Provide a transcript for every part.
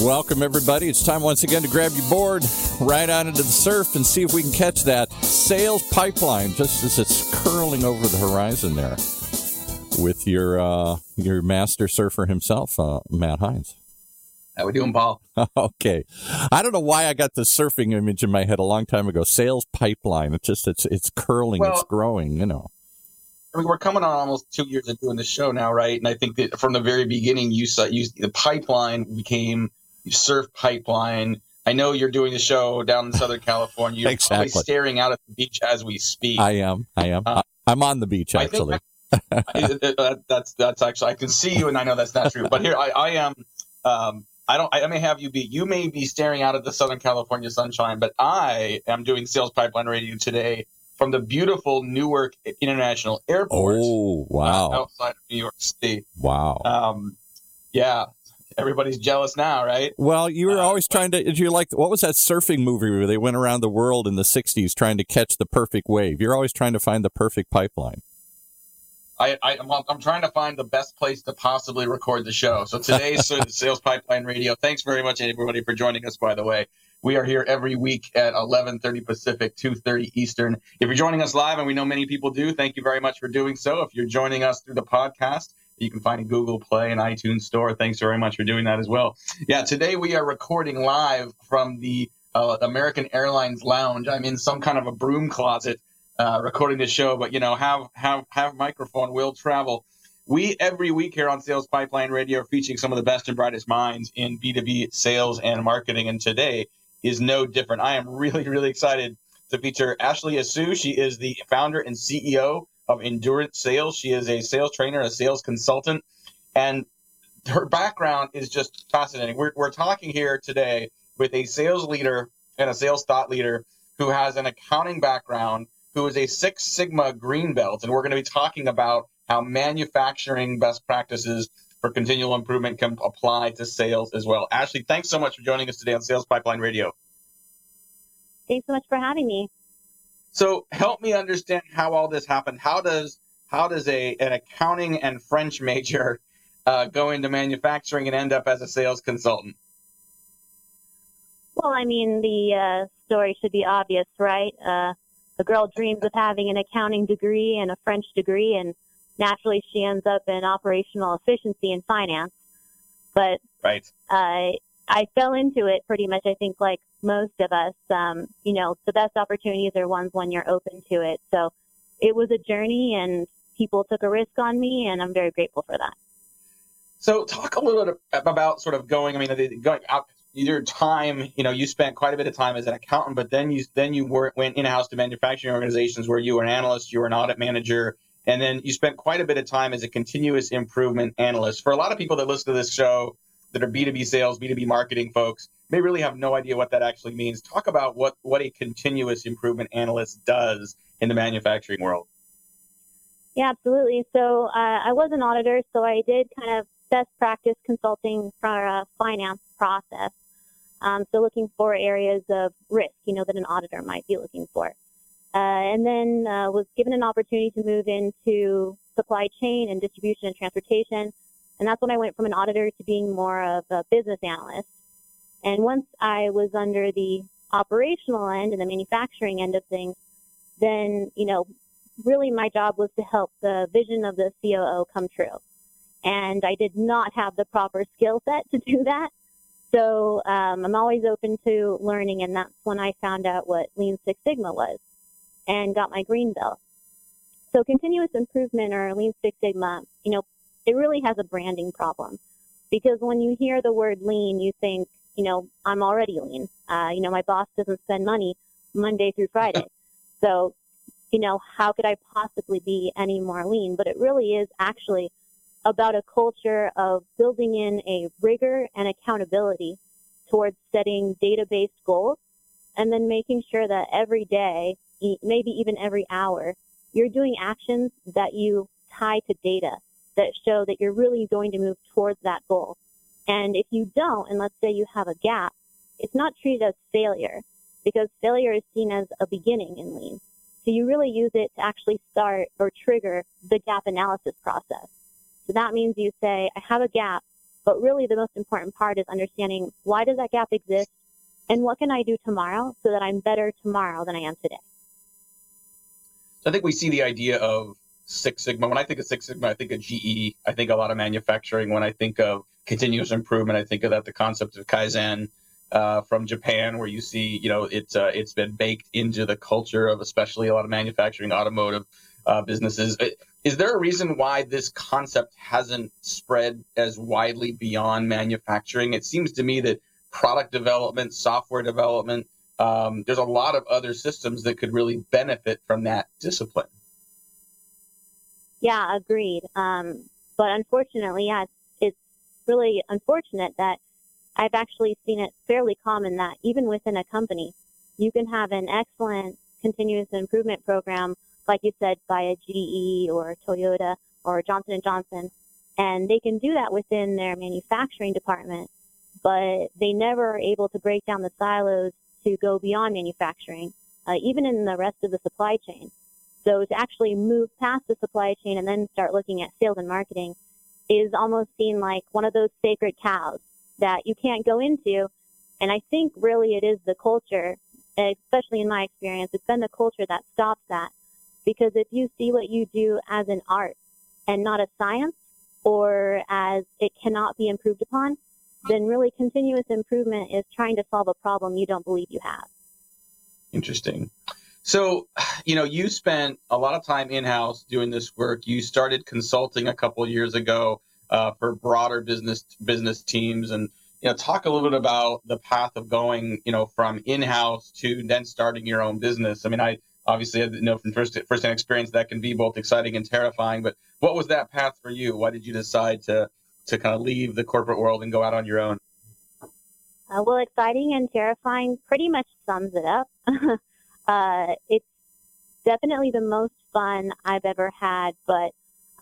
Welcome, everybody. It's time once again to grab your board, ride out into the surf, and see if we can catch that sales pipeline just as it's curling over the horizon there with your uh, your master surfer himself, uh, Matt Heinz. How we doing, Paul? okay, I don't know why I got the surfing image in my head a long time ago. Sales pipeline. It's just it's it's curling, well, it's growing. You know. I mean, we're coming on almost two years of doing the show now, right? And I think that from the very beginning, you saw you, the pipeline became surf pipeline. I know you're doing the show down in Southern California. You're exactly. staring out at the beach as we speak. I am. I am. Uh, I'm on the beach actually. that, that's that's actually I can see you, and I know that's not true. But here I, I am. Um, I don't. I may have you be. You may be staring out at the Southern California sunshine, but I am doing sales pipeline radio today from the beautiful Newark International Airport. Oh wow! Uh, outside of New York City. Wow. Um, yeah, everybody's jealous now, right? Well, you were uh, always trying to. Did you like what was that surfing movie where they went around the world in the '60s trying to catch the perfect wave? You're always trying to find the perfect pipeline. I, I am I'm, I'm trying to find the best place to possibly record the show. So today's Sales Pipeline Radio. Thanks very much, everybody, for joining us. By the way, we are here every week at 11:30 Pacific, 2:30 Eastern. If you're joining us live, and we know many people do, thank you very much for doing so. If you're joining us through the podcast, you can find in Google Play and iTunes Store. Thanks very much for doing that as well. Yeah, today we are recording live from the uh, American Airlines Lounge. I'm in some kind of a broom closet uh, recording the show, but you know, have have have microphone will travel. We every week here on Sales Pipeline Radio are featuring some of the best and brightest minds in B2B sales and marketing, and today is no different. I am really really excited to feature Ashley Asu. She is the founder and CEO of Endurance Sales. She is a sales trainer, a sales consultant, and her background is just fascinating. We're, we're talking here today with a sales leader and a sales thought leader who has an accounting background, who is a Six Sigma green belt, and we're going to be talking about how manufacturing best practices for continual improvement can apply to sales as well. Ashley, thanks so much for joining us today on Sales Pipeline Radio. Thanks so much for having me. So help me understand how all this happened. How does how does a an accounting and French major uh, go into manufacturing and end up as a sales consultant? Well, I mean, the uh, story should be obvious, right? Uh, the girl dreams of having an accounting degree and a French degree, and naturally she ends up in operational efficiency and finance. But right. Uh, I fell into it pretty much, I think, like most of us. Um, you know, the best opportunities are ones when you're open to it. So it was a journey and people took a risk on me and I'm very grateful for that. So talk a little bit about sort of going, I mean, going out your time, you know, you spent quite a bit of time as an accountant, but then you, then you were, went in-house to manufacturing organizations where you were an analyst, you were an audit manager, and then you spent quite a bit of time as a continuous improvement analyst. For a lot of people that listen to this show, that are B2B sales, B2B marketing folks may really have no idea what that actually means. Talk about what, what a continuous improvement analyst does in the manufacturing world. Yeah, absolutely. So uh, I was an auditor, so I did kind of best practice consulting for a finance process. Um, so looking for areas of risk, you know, that an auditor might be looking for. Uh, and then uh, was given an opportunity to move into supply chain and distribution and transportation. And that's when I went from an auditor to being more of a business analyst. And once I was under the operational end and the manufacturing end of things, then, you know, really my job was to help the vision of the COO come true. And I did not have the proper skill set to do that. So um, I'm always open to learning, and that's when I found out what Lean Six Sigma was and got my green belt. So continuous improvement or Lean Six Sigma, you know, it really has a branding problem because when you hear the word lean, you think, you know, I'm already lean. Uh, you know, my boss doesn't spend money Monday through Friday. So, you know, how could I possibly be any more lean? But it really is actually about a culture of building in a rigor and accountability towards setting data-based goals and then making sure that every day, maybe even every hour, you're doing actions that you tie to data that show that you're really going to move towards that goal. And if you don't, and let's say you have a gap, it's not treated as failure because failure is seen as a beginning in lean. So you really use it to actually start or trigger the gap analysis process. So that means you say, I have a gap. But really the most important part is understanding why does that gap exist and what can I do tomorrow so that I'm better tomorrow than I am today. So I think we see the idea of Six Sigma. When I think of Six Sigma, I think of GE. I think a lot of manufacturing. When I think of continuous improvement, I think of that the concept of Kaizen uh, from Japan, where you see, you know, it's uh, it's been baked into the culture of especially a lot of manufacturing, automotive uh, businesses. Is there a reason why this concept hasn't spread as widely beyond manufacturing? It seems to me that product development, software development, um, there's a lot of other systems that could really benefit from that discipline. Yeah, agreed. Um, but unfortunately, yeah, it's, it's really unfortunate that I've actually seen it fairly common that even within a company, you can have an excellent continuous improvement program, like you said, by a GE or Toyota or Johnson and Johnson, and they can do that within their manufacturing department, but they never are able to break down the silos to go beyond manufacturing, uh, even in the rest of the supply chain. So to actually move past the supply chain and then start looking at sales and marketing is almost seen like one of those sacred cows that you can't go into. And I think really it is the culture, especially in my experience, it's been the culture that stops that. Because if you see what you do as an art and not a science or as it cannot be improved upon, then really continuous improvement is trying to solve a problem you don't believe you have. Interesting. So, you know, you spent a lot of time in house doing this work. You started consulting a couple years ago uh, for broader business business teams, and you know, talk a little bit about the path of going, you know, from in house to then starting your own business. I mean, I obviously I know from first firsthand experience that can be both exciting and terrifying. But what was that path for you? Why did you decide to to kind of leave the corporate world and go out on your own? Uh, well, exciting and terrifying pretty much sums it up. uh, it's definitely the most fun I've ever had, but,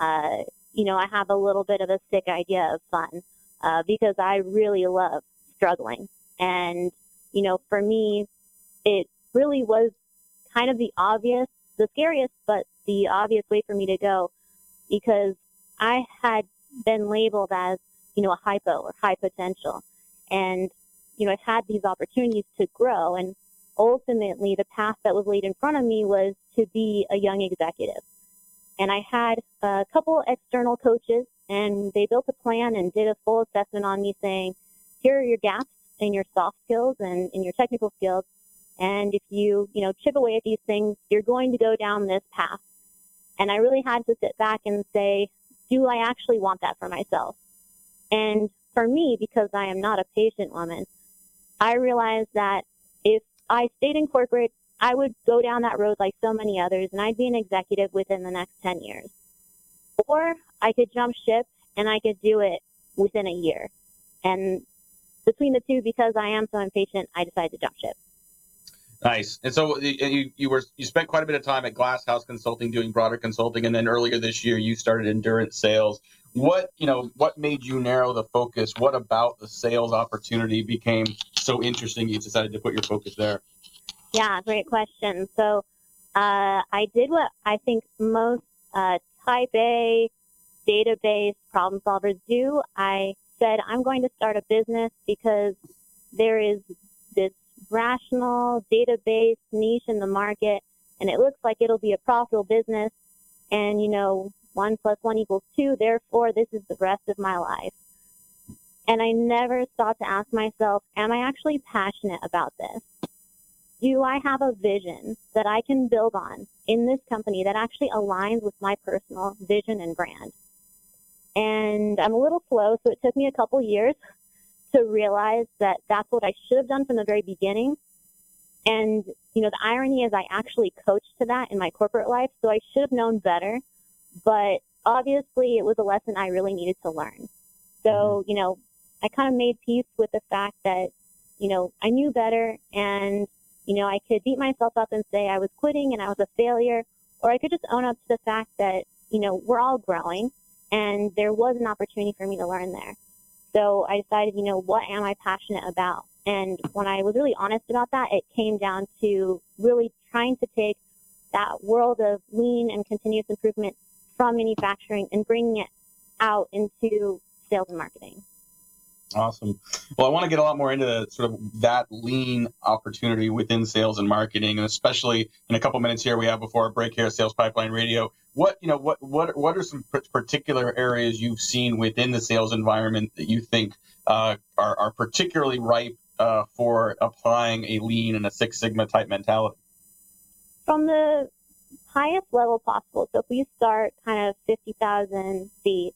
uh, you know, I have a little bit of a sick idea of fun, uh, because I really love struggling. And, you know, for me, it really was kind of the obvious, the scariest, but the obvious way for me to go because I had been labeled as, you know, a hypo or high potential. And, you know, I've had these opportunities to grow and ultimately the path that was laid in front of me was to be a young executive. And I had a couple external coaches and they built a plan and did a full assessment on me saying, here are your gaps in your soft skills and in your technical skills. And if you, you know, chip away at these things, you're going to go down this path. And I really had to sit back and say, do I actually want that for myself? And for me, because I am not a patient woman, I realized that if I stayed in corporate, I would go down that road like so many others and I'd be an executive within the next 10 years. Or I could jump ship and I could do it within a year. And between the two, because I am so impatient, I decided to jump ship. Nice. And so you, you were you spent quite a bit of time at Glass House Consulting doing broader consulting, and then earlier this year you started endurance sales. What you know? What made you narrow the focus? What about the sales opportunity became so interesting? You decided to put your focus there. Yeah, great question. So uh, I did what I think most uh, Type A database problem solvers do. I said I'm going to start a business because there is this rational database niche in the market and it looks like it'll be a profitable business and you know one plus one equals two therefore this is the rest of my life and i never stopped to ask myself am i actually passionate about this do i have a vision that i can build on in this company that actually aligns with my personal vision and brand and i'm a little slow so it took me a couple years to realize that that's what I should have done from the very beginning. And, you know, the irony is I actually coached to that in my corporate life, so I should have known better. But obviously it was a lesson I really needed to learn. So, mm-hmm. you know, I kind of made peace with the fact that, you know, I knew better and, you know, I could beat myself up and say I was quitting and I was a failure, or I could just own up to the fact that, you know, we're all growing and there was an opportunity for me to learn there. So I decided, you know, what am I passionate about? And when I was really honest about that, it came down to really trying to take that world of lean and continuous improvement from manufacturing and bringing it out into sales and marketing. Awesome. Well, I want to get a lot more into sort of that lean opportunity within sales and marketing, and especially in a couple minutes here we have before our break here at Sales Pipeline Radio. What you know, what what what are some particular areas you've seen within the sales environment that you think uh, are are particularly ripe uh, for applying a lean and a Six Sigma type mentality? From the highest level possible. So if we start kind of 50,000 feet,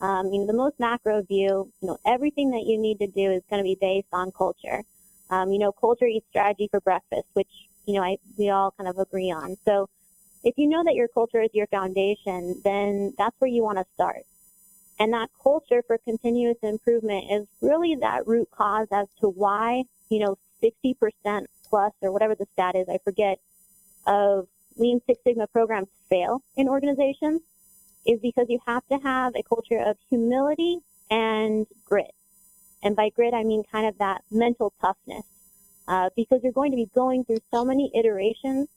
um, you know, the most macro view, you know, everything that you need to do is going to be based on culture. Um, you know, culture eats strategy for breakfast, which, you know, I, we all kind of agree on. So if you know that your culture is your foundation, then that's where you want to start. And that culture for continuous improvement is really that root cause as to why, you know, 60% plus or whatever the stat is, I forget, of Lean Six Sigma programs fail in organizations is because you have to have a culture of humility and grit. And by grit, I mean kind of that mental toughness, uh, because you're going to be going through so many iterations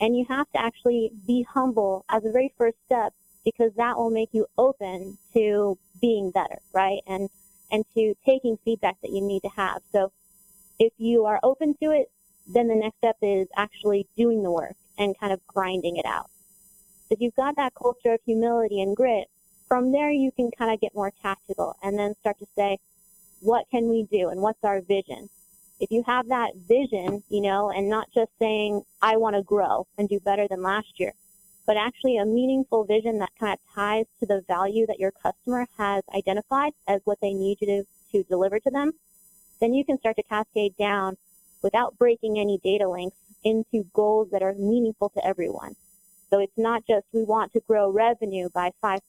and you have to actually be humble as a very first step because that will make you open to being better, right? And, and to taking feedback that you need to have. So if you are open to it, then the next step is actually doing the work and kind of grinding it out. If you've got that culture of humility and grit, from there you can kind of get more tactical and then start to say, what can we do and what's our vision? If you have that vision, you know, and not just saying, I want to grow and do better than last year, but actually a meaningful vision that kind of ties to the value that your customer has identified as what they need you to, to deliver to them, then you can start to cascade down without breaking any data links into goals that are meaningful to everyone. So it's not just we want to grow revenue by 5%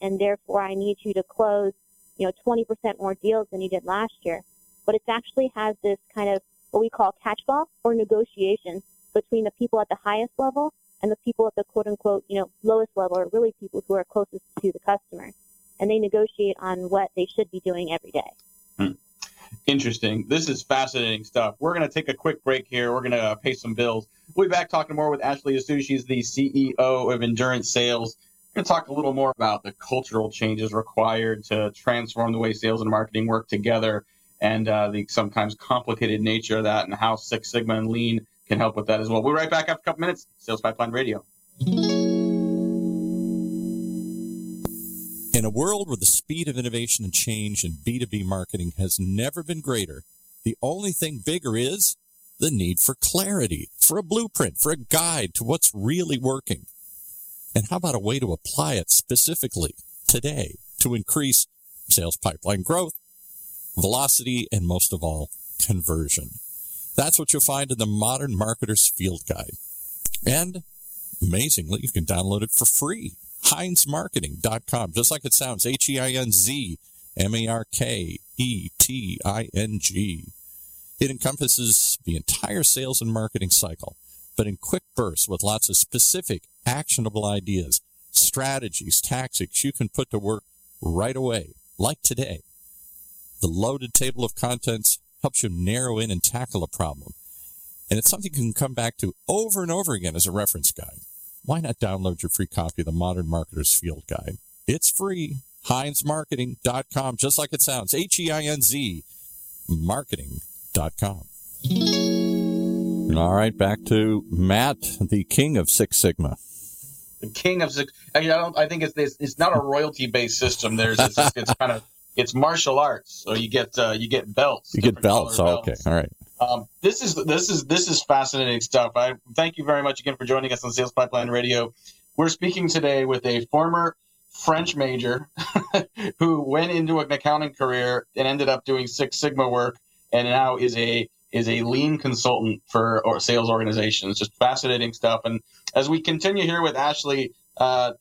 and therefore I need you to close, you know, 20% more deals than you did last year. But it actually has this kind of what we call catchball or negotiation between the people at the highest level and the people at the quote unquote, you know, lowest level or really people who are closest to the customer. And they negotiate on what they should be doing every day. Interesting. This is fascinating stuff. We're going to take a quick break here. We're going to uh, pay some bills. We'll be back talking more with Ashley Asu. She's the CEO of Endurance Sales. We're going to talk a little more about the cultural changes required to transform the way sales and marketing work together and uh, the sometimes complicated nature of that and how Six Sigma and Lean can help with that as well. We'll be right back after a couple minutes. Sales Pipeline Radio. In a world where the speed of innovation and change in B2B marketing has never been greater, the only thing bigger is the need for clarity, for a blueprint, for a guide to what's really working. And how about a way to apply it specifically today to increase sales pipeline growth, velocity, and most of all, conversion? That's what you'll find in the Modern Marketer's Field Guide. And amazingly, you can download it for free HeinzMarketing.com, just like it sounds, H E I N Z M A R K E T I N G. It encompasses the entire sales and marketing cycle, but in quick bursts with lots of specific, actionable ideas, strategies, tactics you can put to work right away, like today. The loaded table of contents helps you narrow in and tackle a problem. And it's something you can come back to over and over again as a reference guide why not download your free copy of the Modern Marketer's Field Guide? It's free. HeinzMarketing.com, just like it sounds. H E I N Z marketing.com. All right, back to Matt, the king of Six Sigma. The king of Six. I, mean, I don't. I think it's it's not a royalty based system. There's it's, it's, kind of it's martial arts. So you get uh, you get belts. You get belts. Oh, belts. okay. All right. Um, this is this is this is fascinating stuff. I thank you very much again for joining us on Sales Pipeline Radio. We're speaking today with a former French major who went into an accounting career and ended up doing Six Sigma work, and now is a is a lean consultant for or sales organizations. Just fascinating stuff. And as we continue here with Ashley, uh,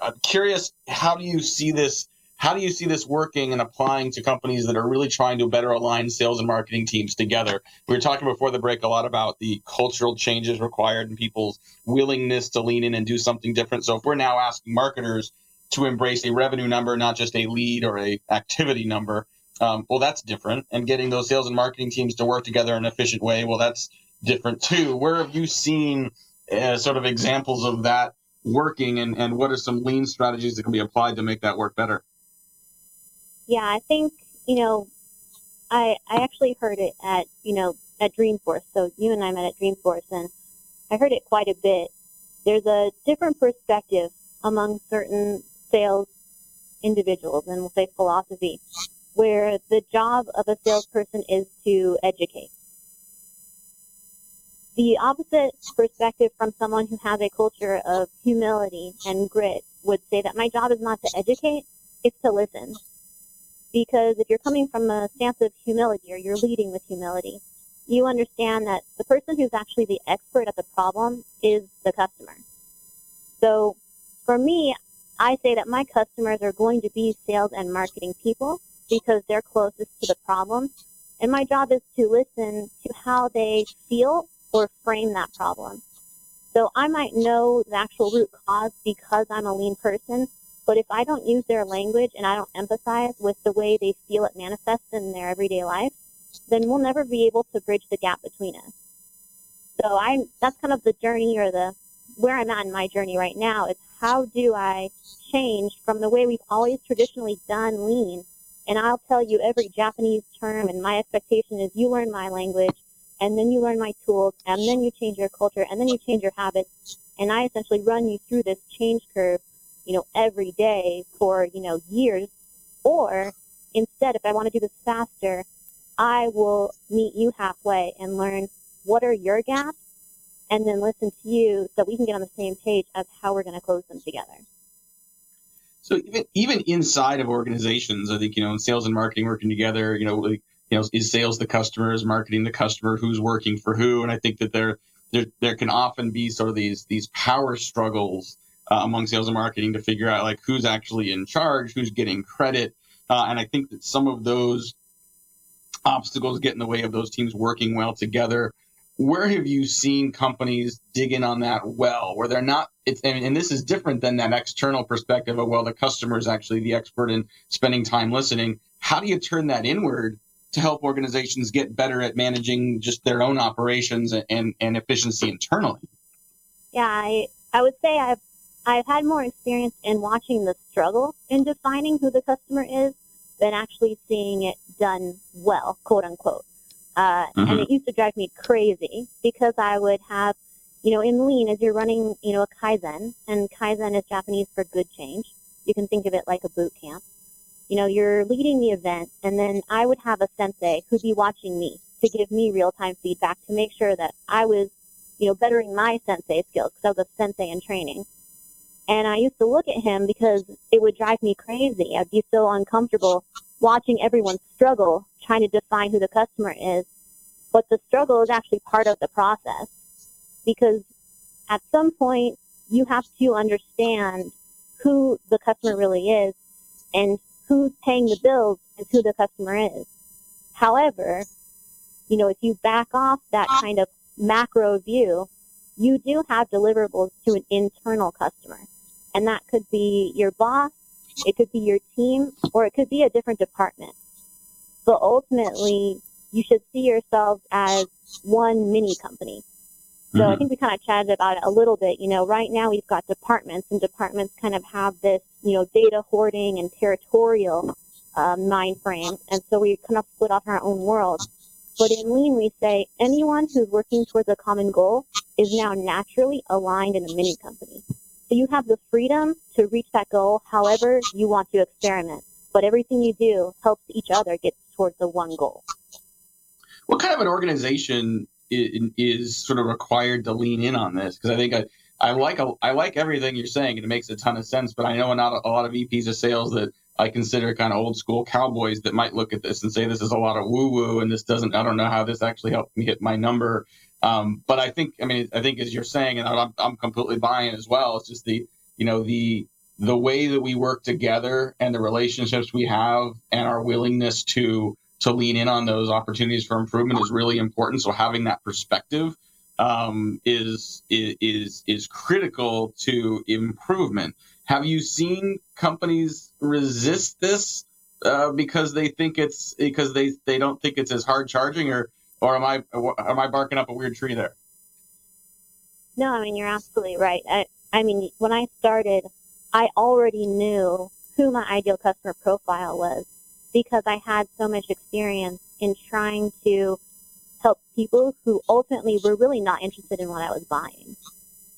I'm curious, how do you see this how do you see this working and applying to companies that are really trying to better align sales and marketing teams together? We were talking before the break a lot about the cultural changes required and people's willingness to lean in and do something different. So if we're now asking marketers to embrace a revenue number, not just a lead or a activity number, um, well, that's different. And getting those sales and marketing teams to work together in an efficient way, well, that's different too. Where have you seen uh, sort of examples of that working and, and what are some lean strategies that can be applied to make that work better? Yeah, I think, you know, I, I actually heard it at, you know, at Dreamforce. So you and I met at Dreamforce and I heard it quite a bit. There's a different perspective among certain sales individuals and we'll say philosophy where the job of a salesperson is to educate. The opposite perspective from someone who has a culture of humility and grit would say that my job is not to educate, it's to listen. Because if you're coming from a stance of humility or you're leading with humility, you understand that the person who's actually the expert at the problem is the customer. So for me, I say that my customers are going to be sales and marketing people because they're closest to the problem. And my job is to listen to how they feel or frame that problem. So I might know the actual root cause because I'm a lean person, but if I don't use their language and I don't empathize with the way they feel it manifests in their everyday life, then we'll never be able to bridge the gap between us. So I, that's kind of the journey or the, where I'm at in my journey right now is how do I change from the way we've always traditionally done lean? And I'll tell you every Japanese term and my expectation is you learn my language and then you learn my tools, and then you change your culture, and then you change your habits, and I essentially run you through this change curve, you know, every day for, you know, years. Or instead, if I want to do this faster, I will meet you halfway and learn what are your gaps, and then listen to you so we can get on the same page as how we're going to close them together. So even even inside of organizations, I think you know, in sales and marketing working together, you know, like you know, is sales the customer, is marketing the customer, who's working for who, and I think that there there there can often be sort of these these power struggles uh, among sales and marketing to figure out like who's actually in charge, who's getting credit, uh, and I think that some of those obstacles get in the way of those teams working well together. Where have you seen companies dig in on that well, where they're not? It's and, and this is different than that external perspective of well, the customer is actually the expert in spending time listening. How do you turn that inward to help organizations get better at managing just their own operations and, and efficiency internally? Yeah, I, I would say I've, I've had more experience in watching the struggle in defining who the customer is than actually seeing it done well, quote unquote. Uh, mm-hmm. And it used to drive me crazy because I would have, you know, in lean, as you're running, you know, a kaizen, and kaizen is Japanese for good change. You can think of it like a boot camp you know, you're leading the event and then I would have a sensei who'd be watching me to give me real time feedback to make sure that I was, you know, bettering my sensei skills because I was a sensei in training. And I used to look at him because it would drive me crazy. I'd be so uncomfortable watching everyone struggle trying to define who the customer is. But the struggle is actually part of the process because at some point you have to understand who the customer really is and who's paying the bills is who the customer is. However, you know, if you back off that kind of macro view, you do have deliverables to an internal customer. And that could be your boss, it could be your team, or it could be a different department. But ultimately, you should see yourselves as one mini company. So mm-hmm. I think we kind of chatted about it a little bit. You know, right now we've got departments, and departments kind of have this, you know, data hoarding and territorial uh, mind frame, and so we kind of split off our own world. But in Lean, we say anyone who's working towards a common goal is now naturally aligned in a mini company. So you have the freedom to reach that goal however you want to experiment. But everything you do helps each other get towards the one goal. What kind of an organization is sort of required to lean in on this because I think I, I like a, I like everything you're saying and it makes a ton of sense. But I know not a, a lot of VPs of sales that I consider kind of old school cowboys that might look at this and say this is a lot of woo woo and this doesn't I don't know how this actually helped me hit my number. Um, but I think I mean I think as you're saying and I'm I'm completely buying as well. It's just the you know the the way that we work together and the relationships we have and our willingness to to lean in on those opportunities for improvement is really important. So having that perspective um, is is is critical to improvement. Have you seen companies resist this uh, because they think it's because they they don't think it's as hard charging, or or am I am I barking up a weird tree there? No, I mean you're absolutely right. I, I mean when I started, I already knew who my ideal customer profile was because I had so much experience in trying to help people who ultimately were really not interested in what I was buying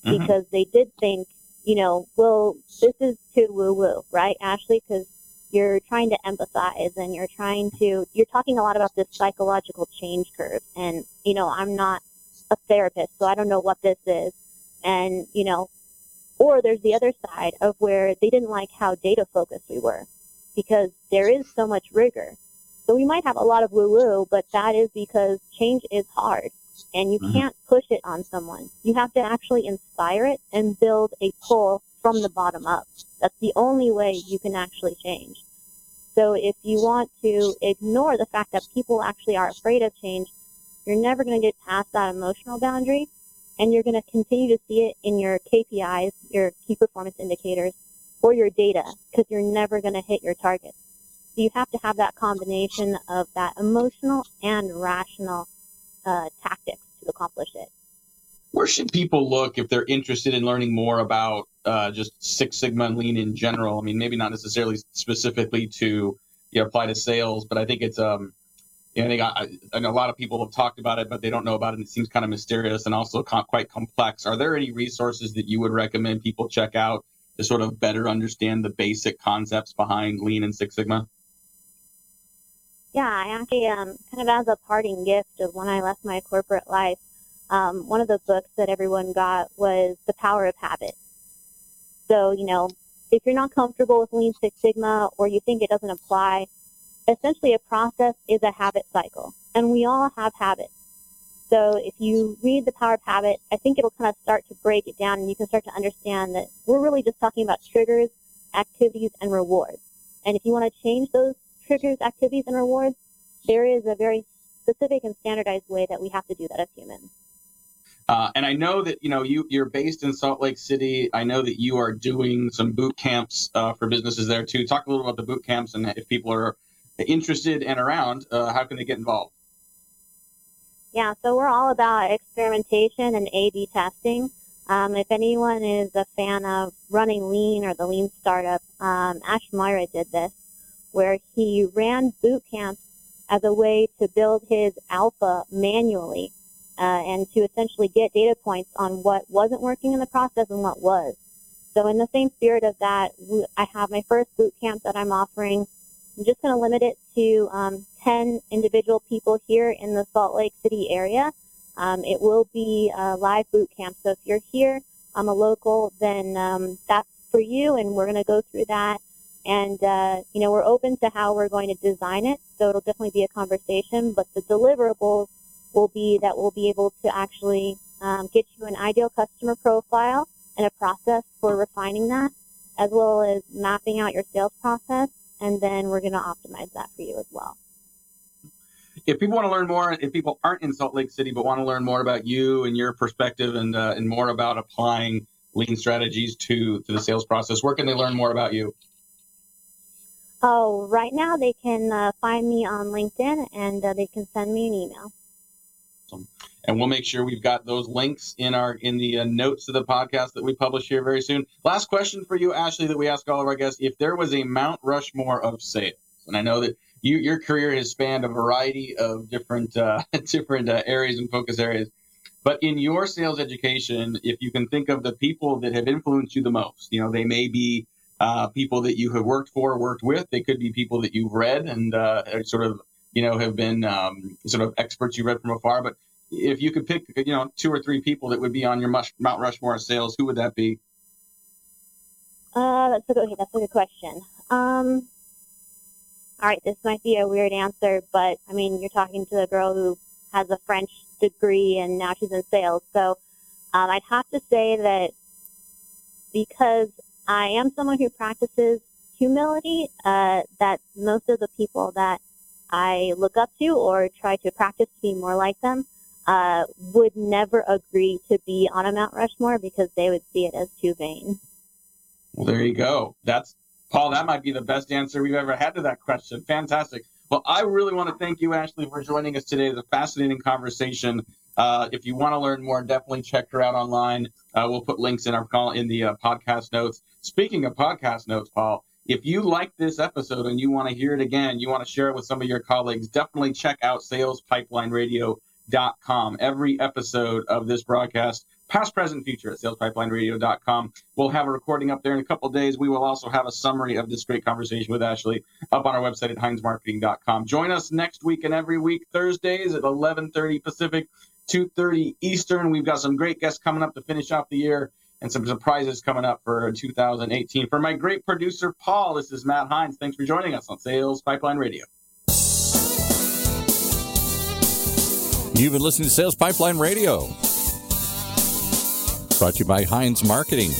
mm-hmm. because they did think, you know, well, this is too woo woo, right, Ashley? Because you're trying to empathize and you're trying to, you're talking a lot about this psychological change curve. And, you know, I'm not a therapist, so I don't know what this is. And, you know, or there's the other side of where they didn't like how data focused we were because there is so much rigor. So we might have a lot of woo woo, but that is because change is hard and you mm-hmm. can't push it on someone. You have to actually inspire it and build a pull from the bottom up. That's the only way you can actually change. So if you want to ignore the fact that people actually are afraid of change, you're never going to get past that emotional boundary and you're going to continue to see it in your KPIs, your key performance indicators, or your data because you're never going to hit your targets. So you have to have that combination of that emotional and rational uh, tactics to accomplish it. Where should people look if they're interested in learning more about uh, just Six Sigma and Lean in general? I mean, maybe not necessarily specifically to you know, apply to sales, but I think it's um, you know, I think I, I know a lot of people have talked about it, but they don't know about it. And it seems kind of mysterious and also quite complex. Are there any resources that you would recommend people check out to sort of better understand the basic concepts behind Lean and Six Sigma? Yeah, I actually, um, kind of as a parting gift of when I left my corporate life, um, one of the books that everyone got was The Power of Habit. So, you know, if you're not comfortable with Lean Six Sigma or you think it doesn't apply, essentially a process is a habit cycle. And we all have habits. So if you read The Power of Habit, I think it'll kind of start to break it down and you can start to understand that we're really just talking about triggers, activities, and rewards. And if you want to change those triggers, activities, and rewards, there is a very specific and standardized way that we have to do that as humans. Uh, and I know that you know you you're based in Salt Lake City. I know that you are doing some boot camps uh, for businesses there too. Talk a little about the boot camps and if people are interested and around, uh, how can they get involved? Yeah, so we're all about experimentation and A/B testing. Um, if anyone is a fan of running Lean or the Lean Startup, um, Ash Maurya did this, where he ran boot camps as a way to build his alpha manually uh, and to essentially get data points on what wasn't working in the process and what was. So in the same spirit of that, I have my first boot camp that I'm offering. I'm just going to limit it to um, 10 individual people here in the Salt Lake City area. Um, it will be a live boot camp. So if you're here, I'm a local, then um, that's for you, and we're going to go through that. And, uh, you know, we're open to how we're going to design it. So it'll definitely be a conversation, but the deliverables will be that we'll be able to actually um, get you an ideal customer profile and a process for refining that, as well as mapping out your sales process, and then we're going to optimize that for you as well. If people want to learn more, if people aren't in Salt Lake City but want to learn more about you and your perspective and uh, and more about applying lean strategies to to the sales process, where can they learn more about you? Oh, right now they can uh, find me on LinkedIn and uh, they can send me an email. Awesome. And we'll make sure we've got those links in our in the uh, notes of the podcast that we publish here very soon. Last question for you, Ashley, that we ask all of our guests: If there was a Mount Rushmore of sales, and I know that you, your career has spanned a variety of different uh, different uh, areas and focus areas, but in your sales education, if you can think of the people that have influenced you the most, you know, they may be uh, people that you have worked for, worked with. They could be people that you've read and uh, sort of you know, have been um, sort of experts you read from afar. But if you could pick, you know, two or three people that would be on your Mount Rushmore of sales, who would that be? Uh, that's a good, that's a good question. Um, all right, this might be a weird answer, but I mean, you're talking to a girl who has a French degree and now she's in sales. So um, I'd have to say that because I am someone who practices humility, uh, that most of the people that I look up to or try to practice to be more like them uh, would never agree to be on a Mount Rushmore because they would see it as too vain. Well, there you go. That's Paul. That might be the best answer we've ever had to that question. Fantastic. Well, I really want to thank you, Ashley, for joining us today. It's a fascinating conversation. Uh, if you want to learn more, definitely check her out online. Uh, we'll put links in our call in the uh, podcast notes. Speaking of podcast notes, Paul, If you like this episode and you want to hear it again, you want to share it with some of your colleagues, definitely check out salespipelineradios.com. Every episode of this broadcast, past, present, future at salespipelineradios.com. We'll have a recording up there in a couple days. We will also have a summary of this great conversation with Ashley up on our website at heinzmarketing.com. Join us next week and every week, Thursdays at 11:30 Pacific, 2:30 Eastern. We've got some great guests coming up to finish off the year and some surprises coming up for 2018. For my great producer, Paul, this is Matt Heinz. Thanks for joining us on Sales Pipeline Radio. You've been listening to Sales Pipeline Radio, brought to you by Heinz Marketing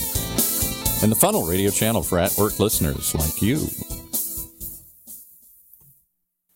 and the Funnel Radio channel for at work listeners like you.